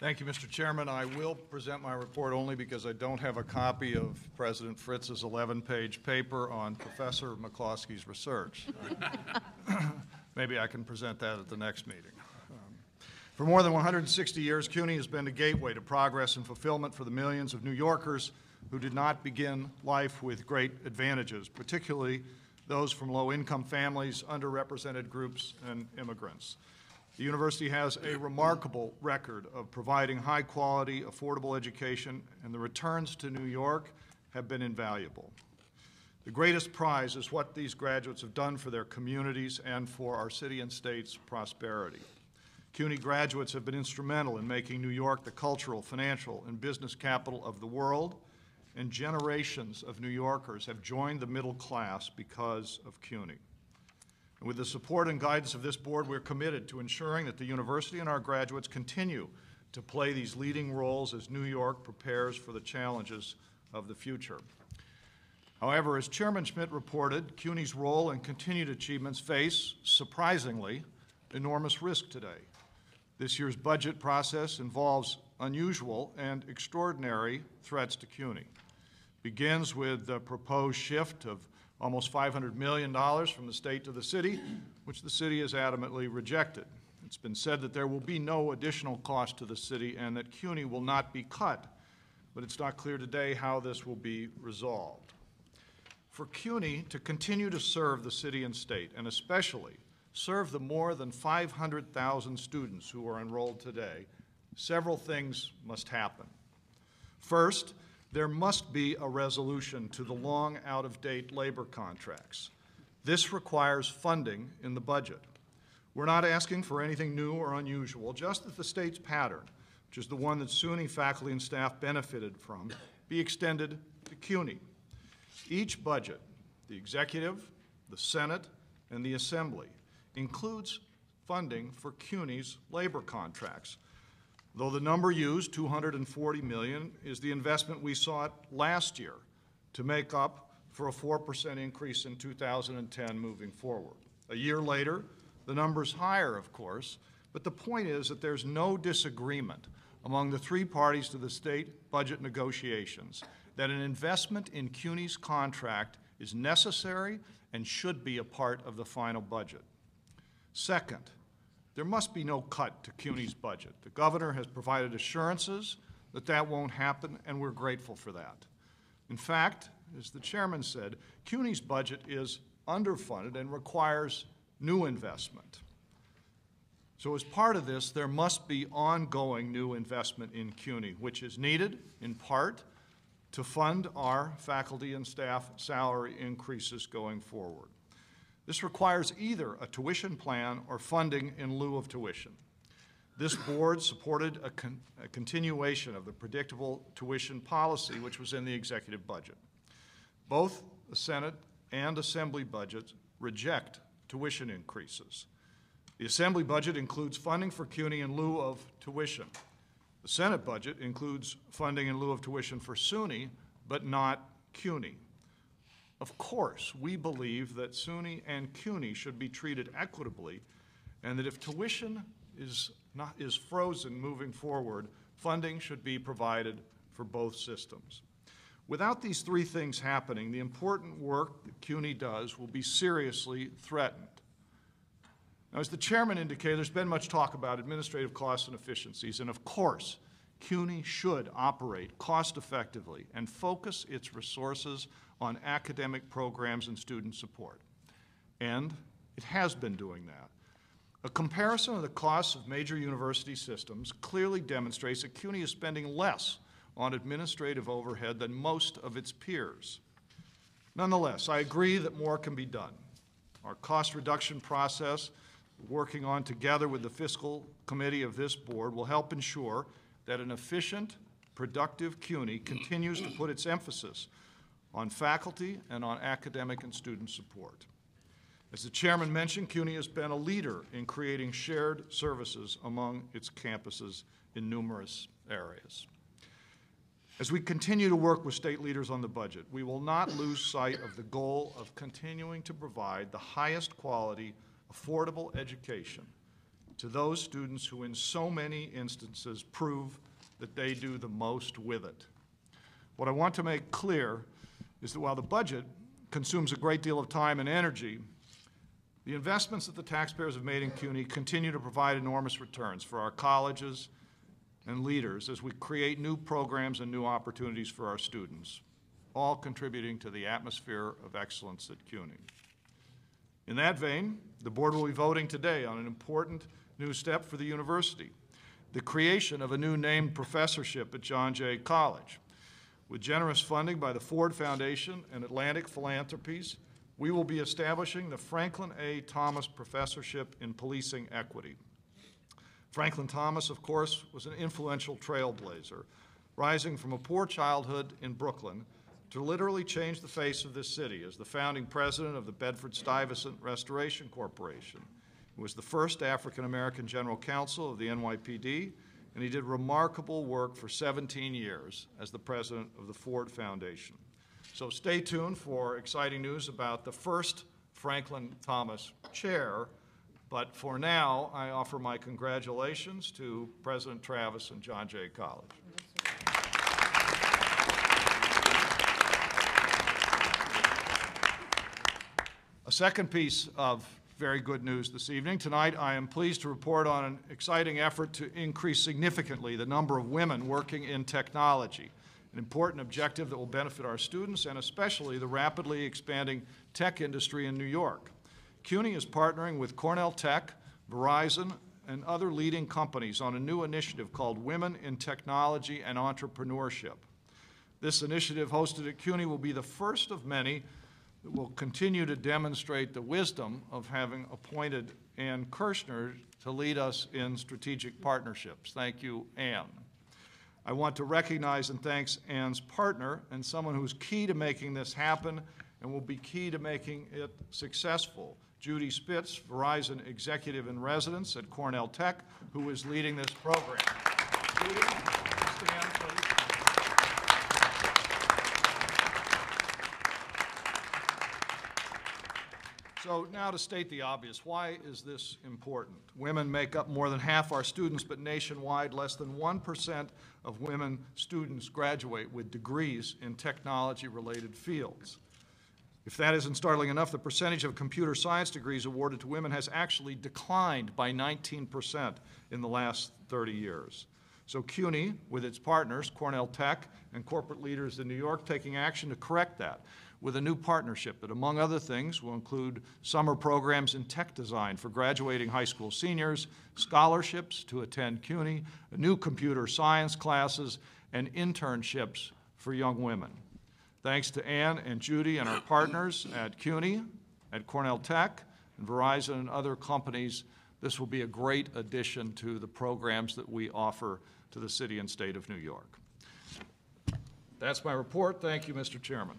Thank you, Mr. Chairman. I will present my report only because I don't have a copy of President Fritz's 11-page paper on Professor McCloskey's research. Maybe I can present that at the next meeting. Um, For more than 160 years, CUNY has been a gateway to progress and fulfillment for the millions of New Yorkers who did not begin life with great advantages, particularly those from low-income families, underrepresented groups, and immigrants. The university has a remarkable record of providing high-quality, affordable education, and the returns to New York have been invaluable. The greatest prize is what these graduates have done for their communities and for our city and state's prosperity. CUNY graduates have been instrumental in making New York the cultural, financial, and business capital of the world, and generations of New Yorkers have joined the middle class because of CUNY. And with the support and guidance of this board, we're committed to ensuring that the university and our graduates continue to play these leading roles as New York prepares for the challenges of the future. However, as Chairman Schmidt reported, CUNY's role and continued achievements face, surprisingly, enormous risk today. This year's budget process involves unusual and extraordinary threats to CUNY. Begins with the proposed shift of almost $500 million from the state to the city, which the city has adamantly rejected. It's been said that there will be no additional cost to the city and that CUNY will not be cut, but it's not clear today how this will be resolved. For CUNY to continue to serve the city and state, and especially serve the more than 500,000 students who are enrolled today, several things must happen. First, there must be a resolution to the long out-of-date labor contracts. This requires funding in the budget. We're not asking for anything new or unusual, just that the state's pattern, which is the one that SUNY faculty and staff benefited from, be extended to CUNY. Each budget, the executive, the Senate, and the Assembly, includes funding for CUNY's labor contracts, Though the number used, 240 million, is the investment we sought last year to make up for a 4% increase in 2010 moving forward. A year later, the number's higher, of course, but the point is that there's no disagreement among the three parties to the state budget negotiations that an investment in CUNY's contract is necessary and should be a part of the final budget. Second, there must be no cut to CUNY's budget. The governor has provided assurances that that won't happen, and we're grateful for that. In fact, as the chairman said, CUNY's budget is underfunded and requires new investment. So as part of this, there must be ongoing new investment in CUNY, which is needed, in part, to fund our faculty and staff salary increases going forward. This requires either a tuition plan or funding in lieu of tuition. This board supported a, con a, continuation of the predictable tuition policy which was in the executive budget. Both the Senate and Assembly budgets reject tuition increases. The Assembly budget includes funding for CUNY in lieu of tuition. The Senate budget includes funding in lieu of tuition for SUNY, but not CUNY. Of course, we believe that SUNY and CUNY should be treated equitably and that if tuition is, not, is frozen moving forward, funding should be provided for both systems. Without these three things happening, the important work that CUNY does will be seriously threatened. Now, as the chairman indicated, there's been much talk about administrative costs and efficiencies, and of course, CUNY should operate cost effectively and focus its resources on academic programs and student support. And it has been doing that. A comparison of the costs of major university systems clearly demonstrates that CUNY is spending less on administrative overhead than most of its peers. Nonetheless, I agree that more can be done. Our cost reduction process, working on together with the fiscal committee of this board, will help ensure that an efficient, productive CUNY continues to put its emphasis on faculty and on academic and student support. As the chairman mentioned, CUNY has been a leader in creating shared services among its campuses in numerous areas. As we continue to work with state leaders on the budget, we will not lose sight of the goal of continuing to provide the highest quality, affordable education to those students who in so many instances prove that they do the most with it. What I want to make clear is that while the budget consumes a great deal of time and energy, the investments that the taxpayers have made in CUNY continue to provide enormous returns for our colleges and leaders as we create new programs and new opportunities for our students, all contributing to the atmosphere of excellence at CUNY. In that vein, the board will be voting today on an important new step for the university, the creation of a new named professorship at John Jay College. With generous funding by the Ford Foundation and Atlantic Philanthropies, we will be establishing the Franklin A. Thomas Professorship in Policing Equity. Franklin Thomas, of course, was an influential trailblazer, rising from a poor childhood in Brooklyn to literally change the face of this city as the founding president of the Bedford-Stuyvesant Restoration Corporation. He was the first African-American general counsel of the NYPD, and he did remarkable work for 17 years as the president of the Ford Foundation. So stay tuned for exciting news about the first Franklin Thomas Chair. But for now, I offer my congratulations to President Travis and John Jay College. A second piece of very good news this evening. Tonight, I am pleased to report on an exciting effort to increase significantly the number of women working in technology, an important objective that will benefit our students and especially the rapidly expanding tech industry in New York. CUNY is partnering with Cornell Tech, Verizon, and other leading companies on a new initiative called Women in Technology and Entrepreneurship. This initiative hosted at CUNY will be the first of many will continue to demonstrate the wisdom of having appointed Ann Kirschner to lead us in strategic partnerships. Thank you, Ann. I want to recognize and thank Ann's partner and someone who's key to making this happen and will be key to making it successful, Judy Spitz, Verizon Executive in Residence at Cornell Tech, who is leading this program. Judy, stand, So now to state the obvious, why is this important? Women make up more than half our students, but nationwide, less than 1% of women students graduate with degrees in technology-related fields. If that isn't startling enough, the percentage of computer science degrees awarded to women has actually declined by 19% in the last 30 years. So CUNY, with its partners, Cornell Tech and corporate leaders in New York, taking action to correct that with a new partnership that, among other things, will include summer programs in tech design for graduating high school seniors, scholarships to attend CUNY, new computer science classes, and internships for young women. Thanks to Ann and Judy and our partners at CUNY, at Cornell Tech, and Verizon and other companies, this will be a great addition to the programs that we offer to the city and state of New York. That's my report. Thank you, Mr. Chairman.